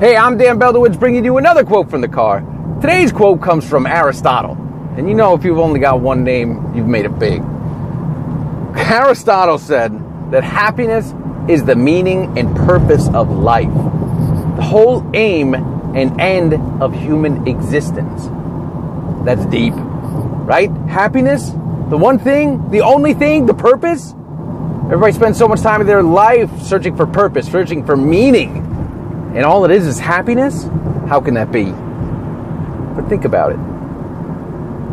Hey, I'm Dan Beldowitz bringing you another quote from the car. Today's quote comes from Aristotle. And you know, if you've only got one name, you've made it big. Aristotle said that happiness is the meaning and purpose of life, the whole aim and end of human existence. That's deep, right? Happiness, the one thing, the only thing, the purpose. Everybody spends so much time in their life searching for purpose, searching for meaning and all it is is happiness, how can that be? But think about it.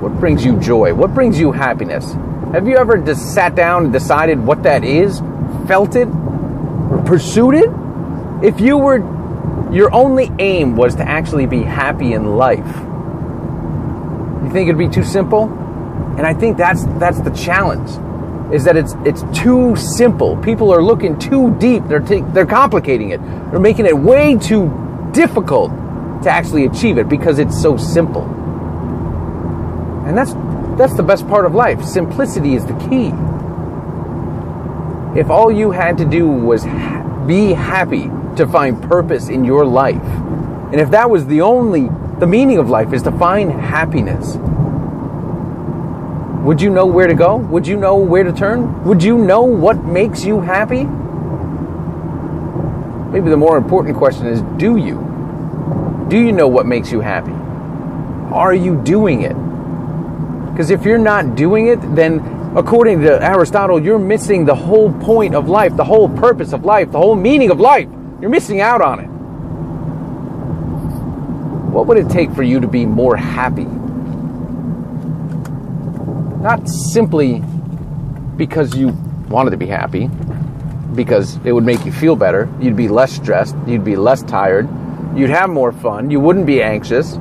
What brings you joy? What brings you happiness? Have you ever just sat down and decided what that is, felt it, or pursued it? If you were, your only aim was to actually be happy in life, you think it'd be too simple? And I think that's that's the challenge is that it's it's too simple. People are looking too deep. They're t- they're complicating it. They're making it way too difficult to actually achieve it because it's so simple. And that's that's the best part of life. Simplicity is the key. If all you had to do was ha- be happy to find purpose in your life, and if that was the only the meaning of life is to find happiness, would you know where to go? Would you know where to turn? Would you know what makes you happy? Maybe the more important question is do you? Do you know what makes you happy? Are you doing it? Because if you're not doing it, then according to Aristotle, you're missing the whole point of life, the whole purpose of life, the whole meaning of life. You're missing out on it. What would it take for you to be more happy? Not simply because you wanted to be happy, because it would make you feel better. You'd be less stressed, you'd be less tired, you'd have more fun, you wouldn't be anxious.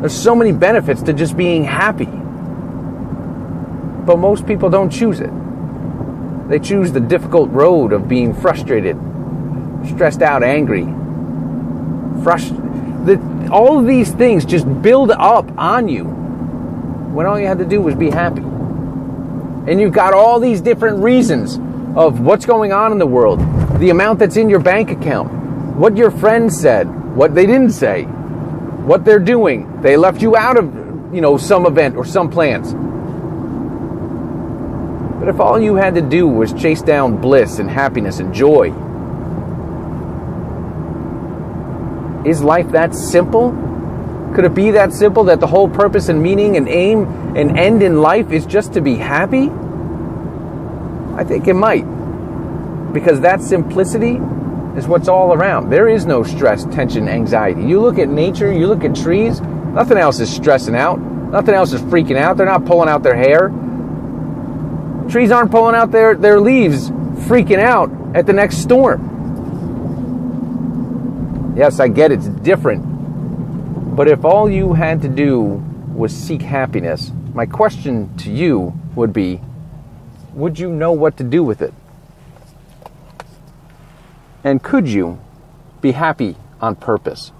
There's so many benefits to just being happy. But most people don't choose it. They choose the difficult road of being frustrated, stressed out, angry. All of these things just build up on you when all you had to do was be happy. And you've got all these different reasons of what's going on in the world, the amount that's in your bank account, what your friends said, what they didn't say, what they're doing. They left you out of, you know, some event or some plans. But if all you had to do was chase down bliss and happiness and joy, is life that simple? Could it be that simple that the whole purpose and meaning and aim and end in life is just to be happy? I think it might. Because that simplicity is what's all around. There is no stress, tension, anxiety. You look at nature, you look at trees, nothing else is stressing out. Nothing else is freaking out. They're not pulling out their hair. Trees aren't pulling out their, their leaves, freaking out at the next storm. Yes, I get it's different but if all you had to do was seek happiness, my question to you would be would you know what to do with it? And could you be happy on purpose?